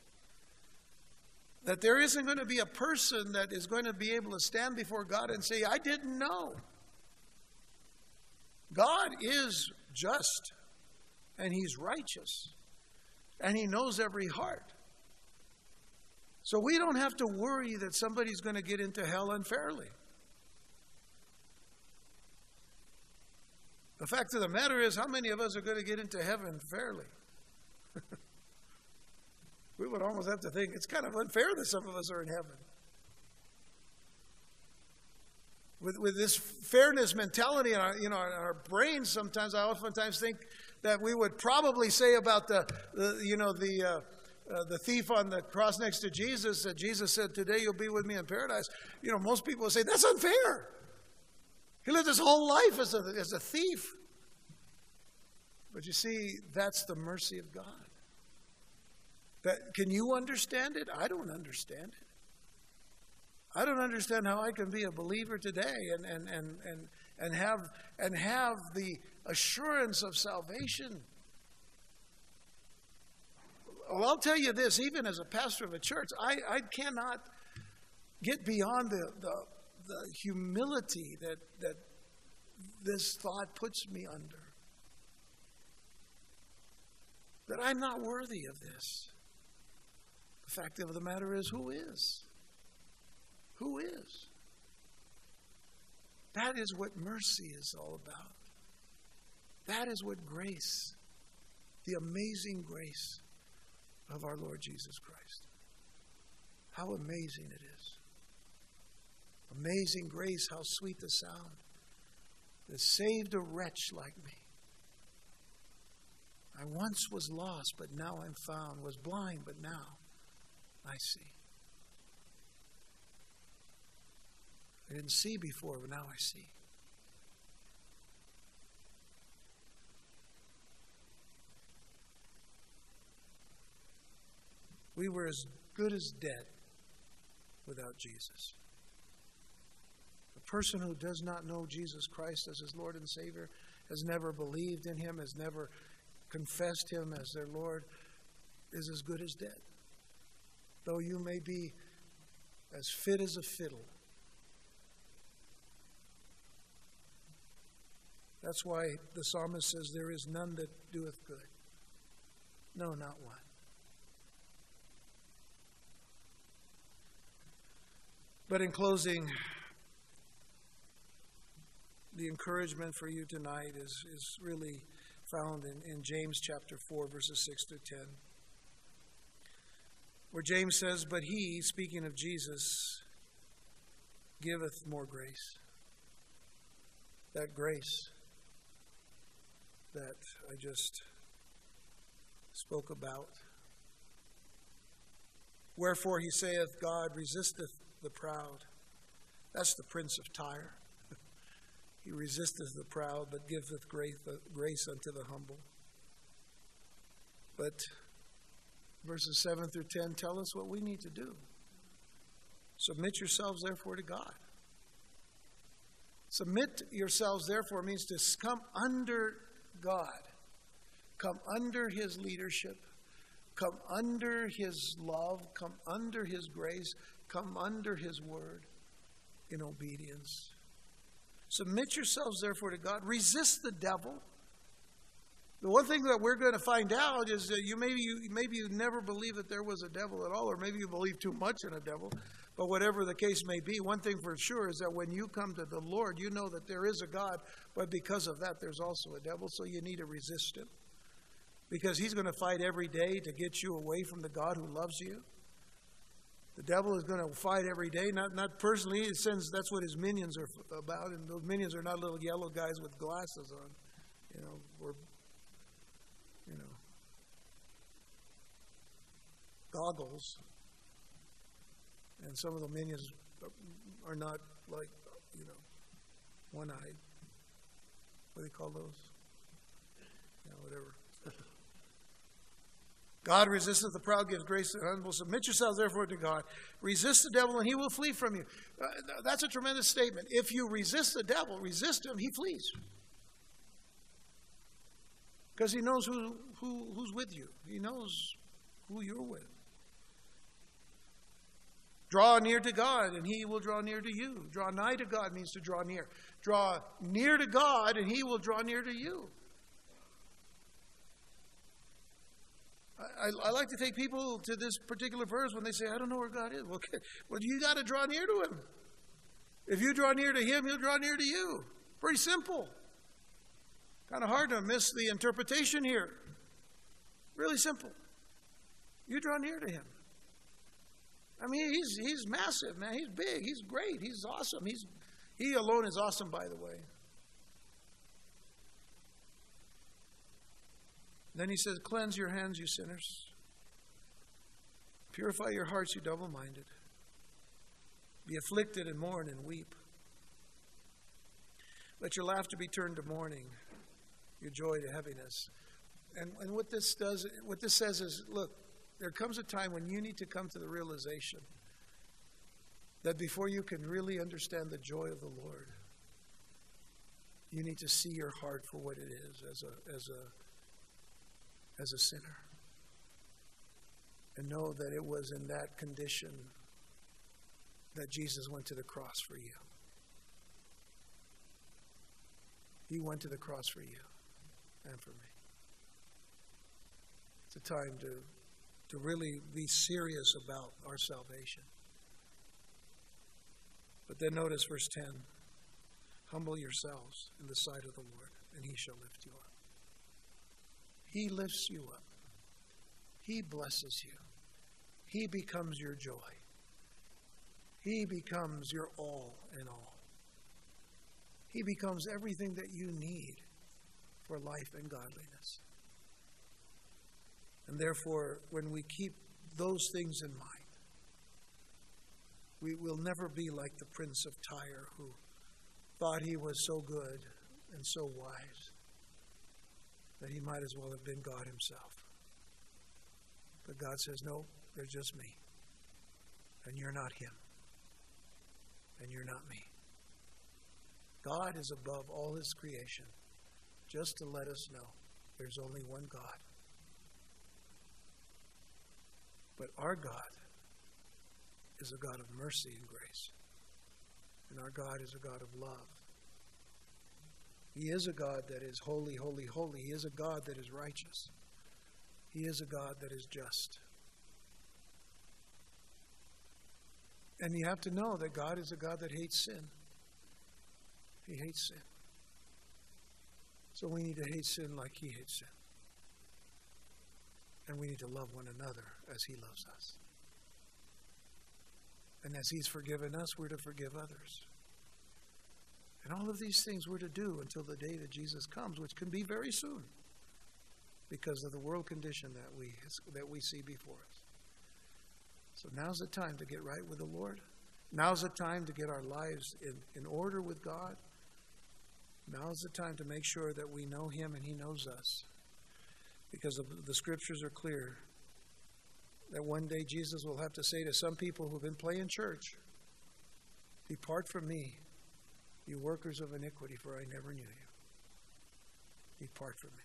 that there isn't going to be a person that is going to be able to stand before God and say, I didn't know. God is just and He's righteous and He knows every heart. So we don't have to worry that somebody's going to get into hell unfairly. The fact of the matter is, how many of us are going to get into heaven fairly? we would almost have to think it's kind of unfair that some of us are in heaven. With, with this fairness mentality in our, you know, in our brains, sometimes I oftentimes think that we would probably say about the, the you know, the, uh, uh, the thief on the cross next to Jesus that Jesus said, Today you'll be with me in paradise. You know, most people would say, That's unfair. He lived his whole life as a, as a thief. But you see, that's the mercy of God. That, can you understand it? I don't understand it. I don't understand how I can be a believer today and, and, and, and, and, have, and have the assurance of salvation. Well, I'll tell you this, even as a pastor of a church, I, I cannot get beyond the, the, the humility that, that this thought puts me under. That I'm not worthy of this. The fact of the matter is, who is? Who is? That is what mercy is all about. That is what grace, the amazing grace of our Lord Jesus Christ. How amazing it is. Amazing grace, how sweet the sound that saved a wretch like me. I once was lost, but now I'm found, was blind, but now I see. I didn't see before, but now I see. We were as good as dead without Jesus A person who does not know Jesus Christ as his Lord and Savior, has never believed in him, has never confessed him as their Lord, is as good as dead. Though you may be as fit as a fiddle. That's why the psalmist says, There is none that doeth good. No, not one. But in closing, the encouragement for you tonight is, is really found in, in James chapter 4, verses 6 through 10, where James says, But he, speaking of Jesus, giveth more grace. That grace that I just spoke about. Wherefore he saith, God resisteth the proud. That's the prince of Tyre. He resisteth the proud, but giveth grace unto the humble. But verses 7 through 10 tell us what we need to do. Submit yourselves, therefore, to God. Submit yourselves, therefore, means to come under God. come under his leadership, come under his love, come under his grace, come under his word in obedience. Submit yourselves, therefore, to God. Resist the devil. The one thing that we're going to find out is that you maybe you maybe you never believe that there was a devil at all, or maybe you believe too much in a devil. But whatever the case may be, one thing for sure is that when you come to the Lord, you know that there is a God, but because of that, there's also a devil, so you need to resist him. Because he's going to fight every day to get you away from the God who loves you. The devil is going to fight every day, not, not personally. It sends, that's what his minions are about, and those minions are not little yellow guys with glasses on, you know, or, you know, goggles and some of the minions are not like, you know, one eyed. What do they call those? Yeah, whatever. God resisteth the proud, gives grace to the humble. Submit yourselves, therefore, to God. Resist the devil, and he will flee from you. Uh, that's a tremendous statement. If you resist the devil, resist him, he flees. Because he knows who, who, who's with you, he knows who you're with. Draw near to God, and He will draw near to you. Draw nigh to God means to draw near. Draw near to God, and He will draw near to you. I, I, like to take people to this particular verse when they say, I don't know where God is. Well, well you got to draw near to Him. If you draw near to Him, He'll draw near to you. Pretty simple. Kind of hard to miss the interpretation here. Really simple. You draw near to Him. I mean, he's, he's massive, man. He's big. He's great. He's awesome. He's, he alone is awesome, by the way. Then he says, Cleanse your hands, you sinners. Purify your hearts, you double minded. Be afflicted and mourn and weep. Let your laughter be turned to mourning, your joy to heaviness. And, and what this does, what this says is, look, there comes a time when you need to come to the realization that before you can really understand the joy of the Lord, you need to see your heart for what it is as a, as a, as a sinner. And know that it was in that condition that Jesus went to the cross for you. He went to the cross for you and for me. It's a time to to really be serious about our salvation. But then notice verse 10 Humble yourselves in the sight of the Lord, and he shall lift you up. He lifts you up, he blesses you, he becomes your joy, he becomes your all in all. He becomes everything that you need for life and godliness. And therefore, when we keep those things in mind, we will never be like the prince of Tyre who thought he was so good and so wise that he might as well have been God himself. But God says, No, they're just me. And you're not him. And you're not me. God is above all his creation, just to let us know there's only one God. But our God is a God of mercy and grace. And our God is a God of love. He is a God that is holy, holy, holy. He is a God that is righteous. He is a God that is just. And you have to know that God is a God that hates sin. He hates sin. So we need to hate sin like He hates sin. And we need to love one another as He loves us. And as He's forgiven us, we're to forgive others. And all of these things we're to do until the day that Jesus comes, which can be very soon because of the world condition that we, that we see before us. So now's the time to get right with the Lord. Now's the time to get our lives in, in order with God. Now's the time to make sure that we know Him and He knows us. Because the, scriptures are clear that one day Jesus will have to say to some people who've been playing church, Depart from me, you workers of iniquity, for I never knew you. Depart from me.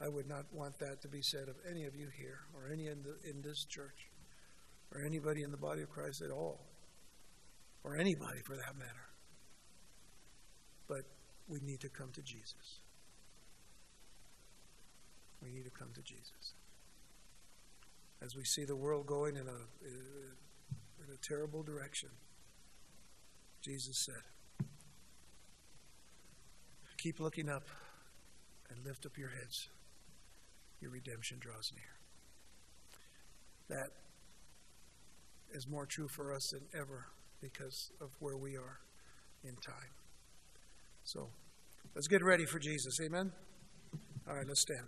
I would not want that to be said of any of you here, or any in, the, in this church, or anybody in the body of Christ at all, or anybody for that matter. But we need to come to Jesus. We need to come to Jesus. As we see the world going in a, in a terrible direction, Jesus said, Keep looking up and lift up your heads. Your redemption draws near. That is more true for us than ever because of where we are in time. So let's get ready for Jesus. Amen. All right, let's stand.